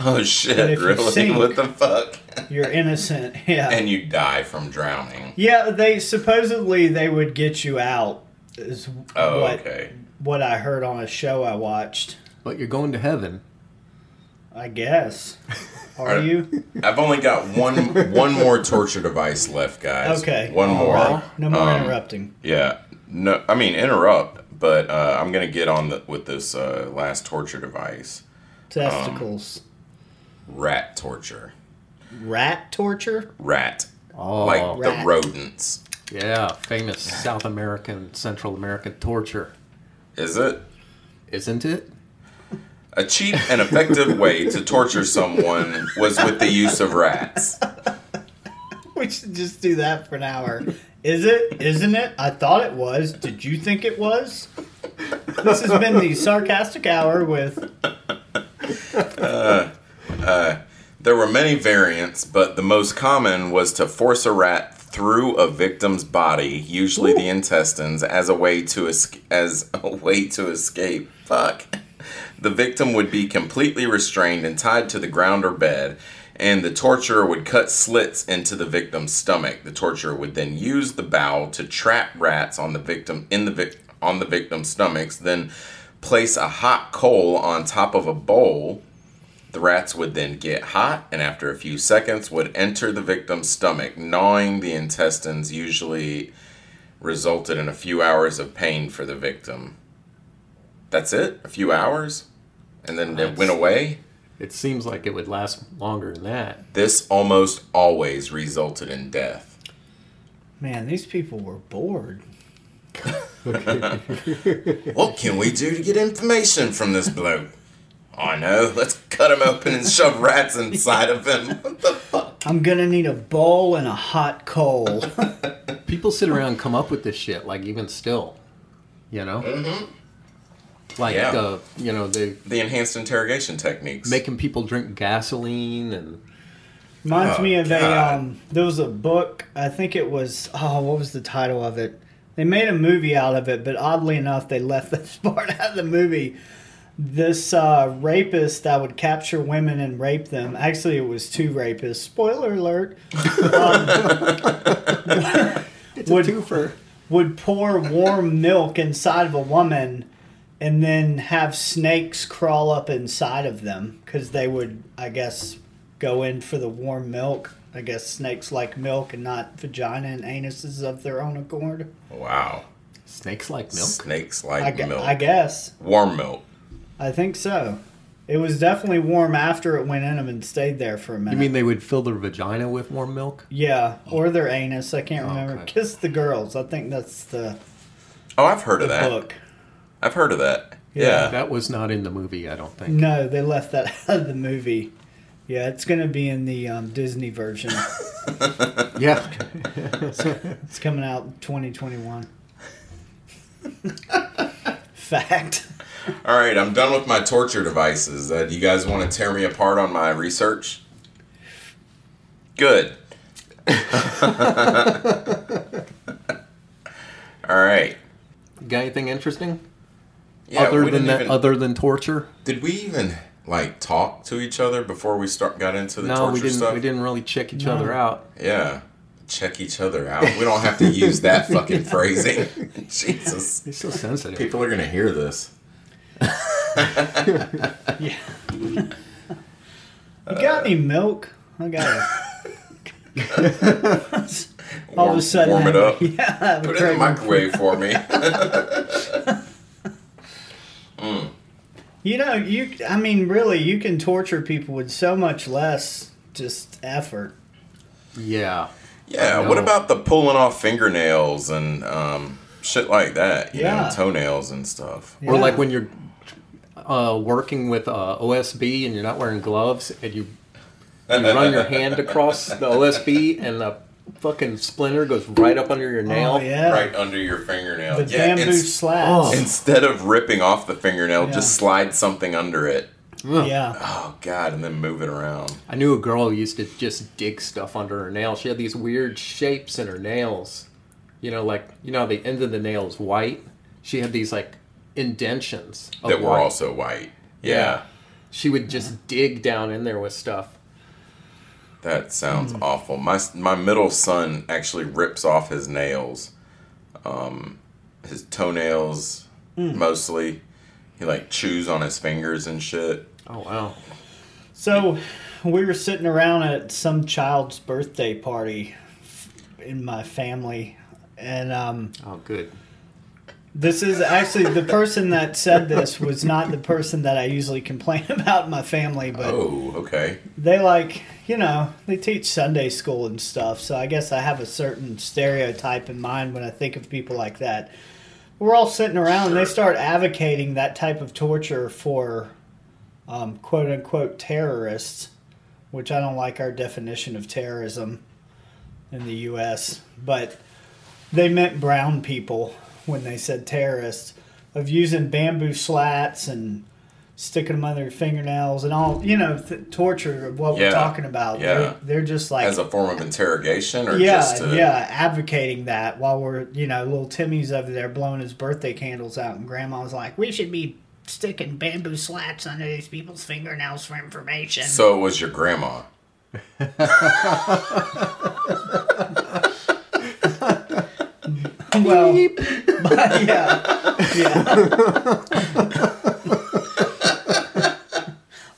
oh shit! you Really? sink- what the fuck? you're innocent (laughs) yeah and you die from drowning. yeah they supposedly they would get you out is Oh, what okay. What i heard on a show i watched But you're going to heaven. i guess (laughs) are Alright. you I've only got one one more torture device left, guys. okay One more. Alright. no more Um, interrupting Yeah. No, I mean interrupt, but uh, I'm gonna get on the, with this uh, last torture device: testicles rat torture. rat torture Rat, Oh, like Rat. the rodents. yeah, famous South American, Central American torture, Is it isn't it? a cheap and effective way to torture someone? Was with the use of rats. We should just do that for an hour. Is it? Isn't it? I thought it was. Did you think it was? This has been the sarcastic hour with. Uh, uh, there were many variants, but the most common was to force a rat through a victim's body, usually the intestines, as a way to es- as a way to escape. Fuck. The victim would be completely restrained and tied to the ground or bed. and the torturer would cut slits into the victim's stomach. The torturer would then use the bowel to trap rats on the victim in the vic- on the victim's stomachs, then place a hot coal on top of a bowl. The rats would then get hot and after a few seconds would enter the victim's stomach, gnawing the intestines usually resulted in a few hours of pain for the victim. That's it? A few hours? And then it went away? It seems like it would last longer than that. This almost always resulted in death. Man, these people were bored. (laughs) (laughs) What can we do to get information from this bloke? I know. Let's cut him open and shove rats inside of him. What the fuck? I'm gonna need a bowl and a hot coal. People sit around and come up with this shit, like even still, you know. Mm-hmm. Like Yeah. uh, you know, they The enhanced interrogation techniques. making people drink gasoline and Reminds Oh, me of a um there was a book, I think it was oh, what was the title of it? They made a movie out of it, but oddly enough they left (laughs) this part out of the movie. This uh, rapist that would capture women and rape them. Actually, it was two rapists. Spoiler alert. (laughs) (laughs) it's Would- a twofer. would pour warm milk inside of a woman and then have snakes crawl up inside of them because they would, I guess, go in for the warm milk. I guess snakes like milk and not vagina and anuses of their own accord. wow. Snakes like milk. Snakes I, like gu- milk. I guess. Warm milk. I think so. It was definitely warm after it went in them and stayed there for a minute. You mean they would fill their vagina with warm milk? Yeah, or their anus. I can't Oh, remember. okay. Kiss the girls. I think that's the, Oh, I've heard of that. book. I've heard of that. Yeah. Yeah. That was not in the movie, I don't think. No, they left that (laughs) out of the movie. Yeah, it's going to be in the um, Disney version. (laughs) Yeah. (laughs) It's coming out 2021. Fact. All right, I'm done with my torture devices. Uh, do you guys want to tear me apart on my research? Good. (laughs) All right. Got anything interesting? Yeah, other than that, even- other than torture? did we even like talk to each other before we start got into the No, torture we didn't. stuff? We didn't really check each No. other out. Yeah, check each other out. We don't have to use that fucking (laughs) phrasing. (laughs) Jesus, He's so sensitive. people are gonna hear this. (laughs) Yeah. you got any milk? I got it. (laughs) All of a sudden, warm it up. (laughs) Yeah, I have a Put it in the craving. microwave for me. You know, you. I mean, really, you can torture people with so much less just effort. Yeah. Yeah, what about the pulling off fingernails and um, shit like that? You Yeah. know, toenails and stuff. Yeah. Or like when you're uh, working with uh, OSB and you're not wearing gloves and you you run your (laughs) hand across the OSB and the fucking splinter goes right up under your nail. Oh yeah, Right under your fingernail. the yeah, bamboo ins- slats. Oh. instead of ripping off the fingernail, Yeah. just slide something under it. Yeah, Oh god, and then move it around. I knew a girl who used to just dig stuff under her nail. She had these weird shapes in her nails. You know, like you know, the end of the nail is white. She had these like indentions of that were white. also white. Yeah. She would just dig down in there with stuff. That sounds Hmm. awful. My my middle son actually rips off his nails, um, his toenails Hmm. mostly. He like chews on his fingers and shit. Oh wow. So we were sitting around at some child's birthday party in my family, and um, Oh good. This is actually the person that said this was not the person that I usually complain (laughs) about in my family, but Oh, okay. they like you know they teach Sunday school and stuff, so I guess I have a certain stereotype in mind when I think of people like that. We're all sitting around and they start advocating that type of torture for um, quote unquote terrorists, which I don't like our definition of terrorism in the U.S., but they meant brown people when they said terrorists, of using bamboo slats and sticking them under their fingernails and all, you know, th- torture of what Yeah, we're talking about. yeah. They're, they're just like As a form of interrogation, or yeah, just to, yeah, advocating that while we're, you know, little Timmy's over there blowing his birthday candles out, and Grandma's like, "We should be sticking bamboo slats under these people's fingernails for information." So it was your grandma. (laughs) well, but (laughs) yeah, yeah.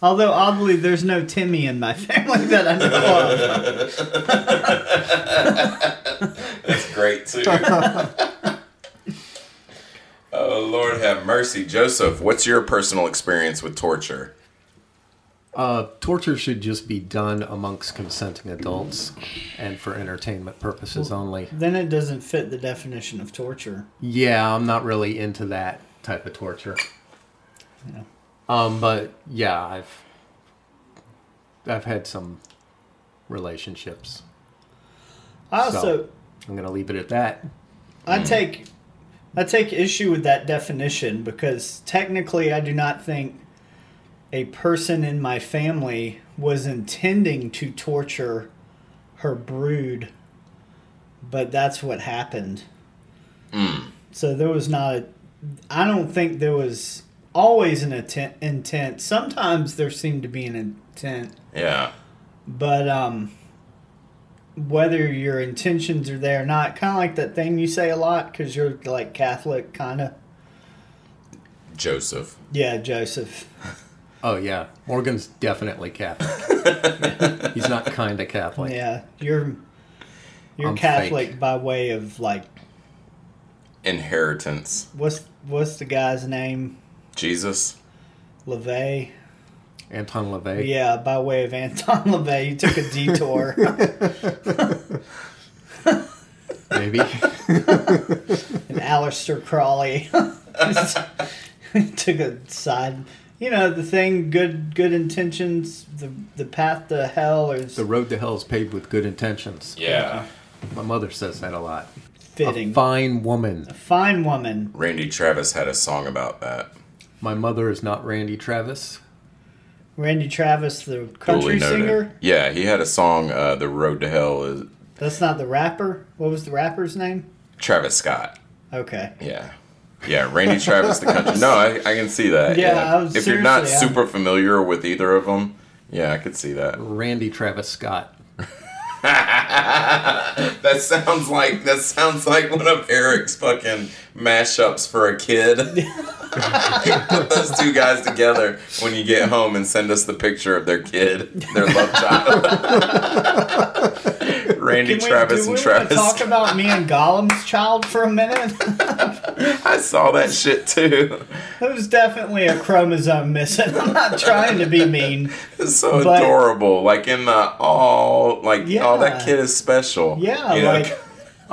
Although oddly, there's no Timmy in my family that I know of. That's great too. oh Lord have mercy, Joseph. What's your personal experience with torture? Uh, torture should just be done amongst consenting adults and for entertainment purposes only. Then it doesn't fit the definition of torture. Yeah, I'm not really into that type of torture. Yeah. Um, but yeah, I've I've had some relationships. I also So- I'm gonna leave it at that. I take I take issue with that definition because technically I do not think a person in my family was intending to torture her brood, but that's what happened. So there was not a I don't think there was always an intent, intent. Sometimes there seemed to be an intent, Yeah. but um whether your intentions are there or not, kind of like that thing you say a lot because you're like Catholic, kind of. Joseph. Yeah, Joseph. (laughs) Oh yeah, Morgan's definitely Catholic. (laughs) He's not kind of Catholic. Yeah, you're you're I'm Catholic fake. by way of like Inheritance. what's what's the guy's name? Jesus. LaVey. Anton LaVey. Yeah, by way of Anton (laughs) LaVey, you took a detour. (laughs) Maybe. and Aleister Crawley took a side. You know the thing, good good intentions. The the path to hell is the road to hell is paved with good intentions. Yeah. My mother says that a lot. fitting. A fine woman. Fine woman. Randy Travis had a song about that. My mother is not Randy Travis. Randy Travis, the country singer. Yeah, he had a song, uh, The Road to Hell is That's not the rapper. What was the rapper's name? Travis Scott. Okay. Yeah. Yeah, Randy Travis, the country. No, I, I can see that. Yeah, I was- if you're not seriously, super familiar with either of them, yeah, I could see that. Randy Travis Scott. (laughs) That sounds like that sounds like one of Eric's fucking mashups for a kid. (laughs) Put those two guys together when you get home and send us the picture of their kid, their love child. (laughs) Randy we, Travis and Travis. talk about me and Gollum's child for a minute? (laughs) I saw that shit too. There was definitely a chromosome missing. I'm not trying to be mean. It's so But- adorable. Like in the all, like oh, that kid is special. Yeah, You know? like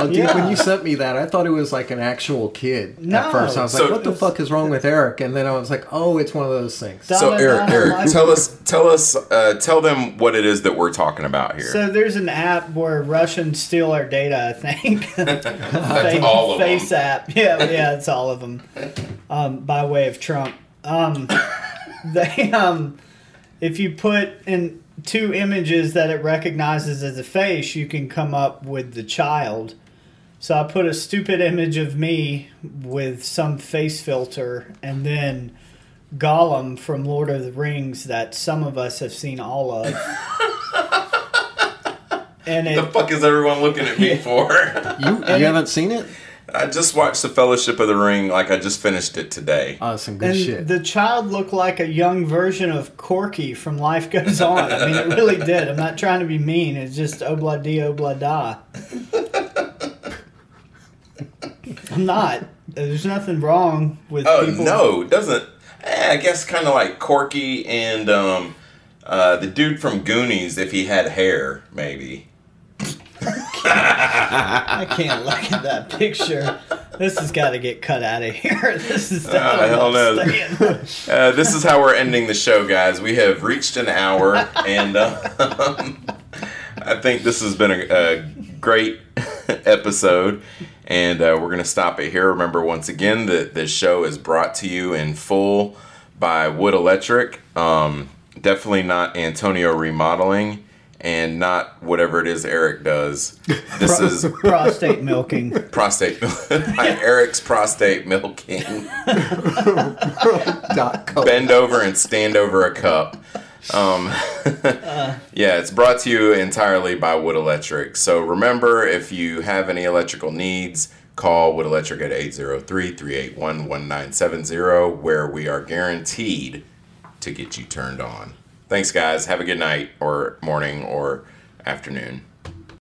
Oh, dude, Yeah. when you sent me that, I thought it was like an actual kid No. at first. I was So- like, what the fuck is wrong with Eric? And then I was like, oh, it's one of those things. So Donna Eric, Donna Eric, tell us, tell us, uh, tell them what it is that we're talking about here. So there's an app where Russians steal our data. I think. (laughs) Face, all of face them. app. Yeah, yeah, it's all of them. Um, by way of Trump. Um, (laughs) they um, if you put in two images that it recognizes as a face, you can come up with the child. So I put a stupid image of me with some face filter, and then Gollum from Lord of the Rings that some of us have seen all of. (laughs) and the fuck is everyone looking at me (laughs) for? You, you haven't seen it? I just watched the Fellowship of the Ring. Like I just finished it today. Oh, some good and shit. the child looked like a young version of Corky from Life Goes On. I mean, it really (laughs) did. I'm not trying to be mean. It's just oh, obla di obla oh, da. I'm not. There's nothing wrong with Oh people. no, it doesn't. Eh, I guess kind of like Corky and um, uh, the dude from Goonies. If he had hair, maybe. I can't look at that picture. This has got to get cut out of here. (laughs) This is Oh, hell no. (laughs) Uh, this is how we're ending the show, guys. We have reached an hour, and (laughs) um, I think this has been a, a great (laughs) episode. And uh, we're going to stop it here. Remember, once again, that this show is brought to you in full by Wood Electric. Um, definitely not Antonio Remodeling, and not whatever it is Eric does. (laughs) This is (laughs) prostate milking. prostate by Eric's prostate milking bend over and stand over a cup. Um, (laughs) yeah, it's brought to you entirely by Wood Electric. So remember, if you have any electrical needs, call Wood Electric at 803 381 1970, where we are guaranteed to get you turned on. Thanks, guys. Have a good night, or morning, or afternoon.